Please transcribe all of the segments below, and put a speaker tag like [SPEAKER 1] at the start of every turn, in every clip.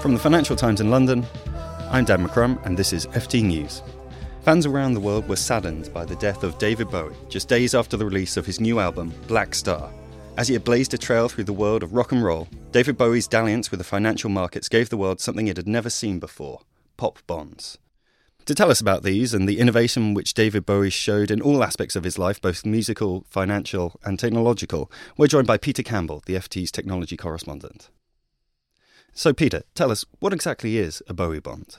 [SPEAKER 1] From the Financial Times in London, I'm Dan McCrum, and this is FT News. Fans around the world were saddened by the death of David Bowie just days after the release of his new album, Blackstar. As he had blazed a trail through the world of rock and roll, David Bowie's dalliance with the financial markets gave the world something it had never seen before pop bonds. To tell us about these and the innovation which David Bowie showed in all aspects of his life, both musical, financial, and technological, we're joined by Peter Campbell, the FT's technology correspondent. So, Peter, tell us, what exactly is a Bowie bond?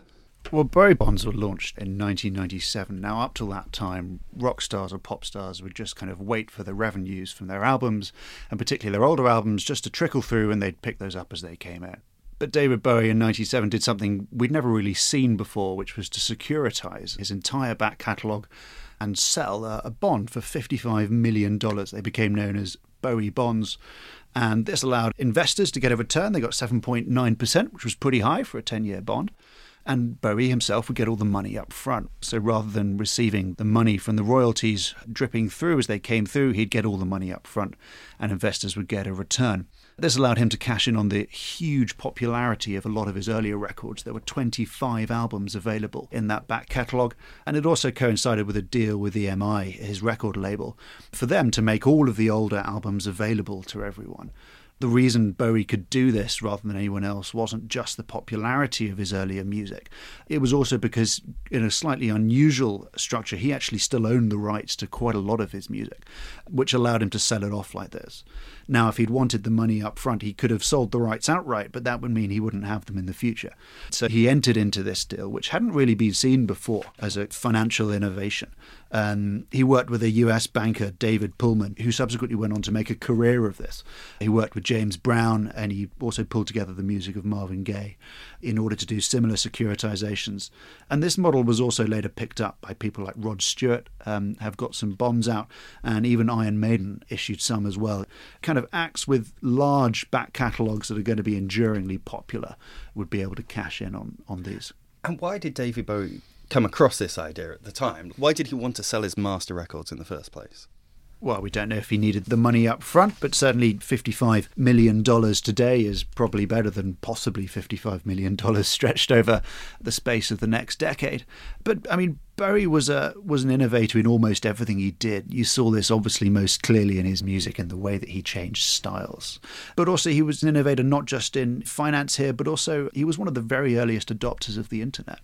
[SPEAKER 2] Well, Bowie bonds were launched in 1997. Now, up till that time, rock stars or pop stars would just kind of wait for the revenues from their albums, and particularly their older albums, just to trickle through and they'd pick those up as they came out. But David Bowie in 97 did something we'd never really seen before, which was to securitize his entire back catalogue and sell a, bond for $55 million. They became known as Bowie bonds. And this allowed investors to get a return. They got 7.9%, which was pretty high for a 10 year bond. And Bowie himself would get all the money up front. So rather than receiving the money from the royalties dripping through as they came through, he'd get all the money up front and investors would get a return. This allowed him to cash in on the huge popularity of a lot of his earlier records. There were 25 albums available in that back catalogue, and it also coincided with a deal with EMI, his record label, for them to make all of the older albums available to everyone the reason Bowie could do this rather than anyone else wasn't just the popularity of his earlier music. It was also because, in a slightly unusual structure, he actually still owned the rights to quite a lot of his music, which allowed him to sell it off like this. Now, if he'd wanted the money up front, he could have sold the rights outright, but that would mean he wouldn't have them in the future. So he entered into this deal, which hadn't really been seen before as a financial innovation. Um, he worked with a US banker, David Pullman, who subsequently went on to make a career of this. He worked with James Brown and he also pulled together the music of Marvin Gaye in order to do similar securitizations. And this model was also later picked up by people like Rod Stewart, um, have got some bonds out, and even Iron Maiden issued some as well. Kind of acts with large back catalogues that are going to be enduringly popular would be able to cash in on, on these.
[SPEAKER 1] And why did David Bowie come across this idea at the time? Why did he want to sell his master records in the first place?
[SPEAKER 2] Well, we don't know if he needed the money up front, but certainly $55 million today is probably better than possibly $55 million stretched over the space of the next decade. But, I mean, Bowie was a was an innovator in almost everything he did. You saw this obviously most clearly in his music and the way that he changed styles. But also he was an innovator not just in finance here, but also he was one of the very earliest adopters of the internet.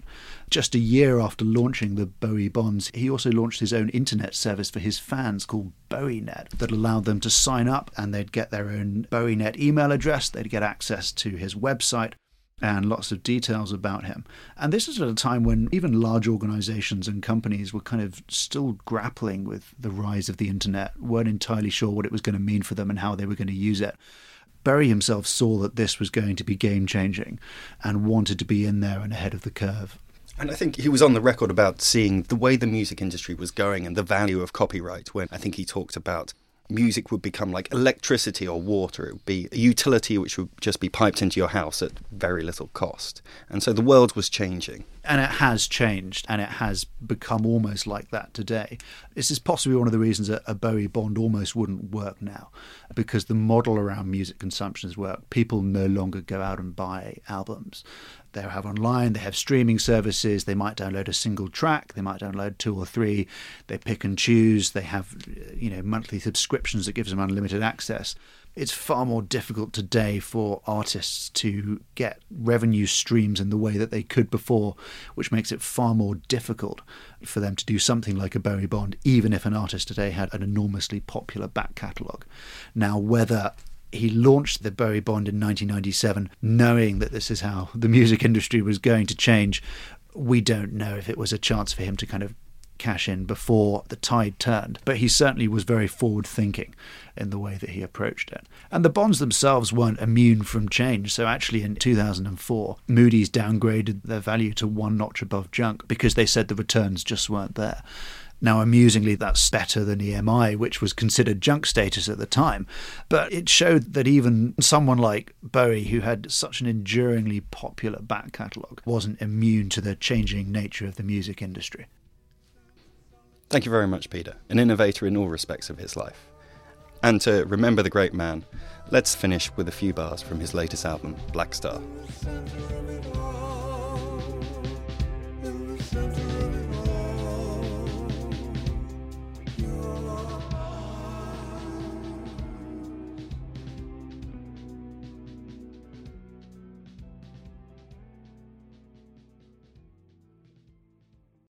[SPEAKER 2] Just a year after launching the Bowie bonds, he also launched his own internet service for his fans called BowieNet that allowed them to sign up and they'd get their own BowieNet email address, they'd get access to his website and lots of details about him. And this is at a time when even large organizations and companies were kind of still grappling with the rise of the internet, weren't entirely sure what it was going to mean for them and how they were going to use it. Bowie himself saw that this was going to be game changing and wanted to be in there and ahead of the curve.
[SPEAKER 1] And I think he was on the record about seeing the way the music industry was going and the value of copyright when I think he talked about music would become like electricity or water. It would be a utility which would just be piped into your house at very little cost. And so the world was changing.
[SPEAKER 2] And it has changed and it has become almost like that today. This is possibly one of the reasons that a Bowie Bond almost wouldn't work now because the model around music consumption has worked. People no longer go out and buy albums. They have online, they have streaming services, they might download a single track, they might download two or three, they pick and choose, they have you know monthly subscriptions that gives them unlimited access it's far more difficult today for artists to get revenue streams in the way that they could before, which makes it far more difficult for them to do something like a Bowie Bond, even if an artist today had an enormously popular back catalogue. Now, whether he launched the Bowie Bond in 1997 knowing that this is how the music industry was going to change. We don't know if it was a chance for him to kind of cash in before the tide turned. But he certainly was very forward thinking in the way that he approached it. And the bonds themselves weren't immune from change. So actually, in 2004, Moody's downgraded their value to one notch above junk because they said the returns just weren't there. Now, amusingly, that's better than EMI, which was considered junk status at the time. But it showed that even someone like Bowie, who had such an enduringly popular back catalogue, wasn't immune to the changing nature of the music industry.
[SPEAKER 1] Thank you very much, Peter, an innovator in all respects of his life. And to remember the great man, let's finish with a few bars from his latest album,
[SPEAKER 3] Blackstar.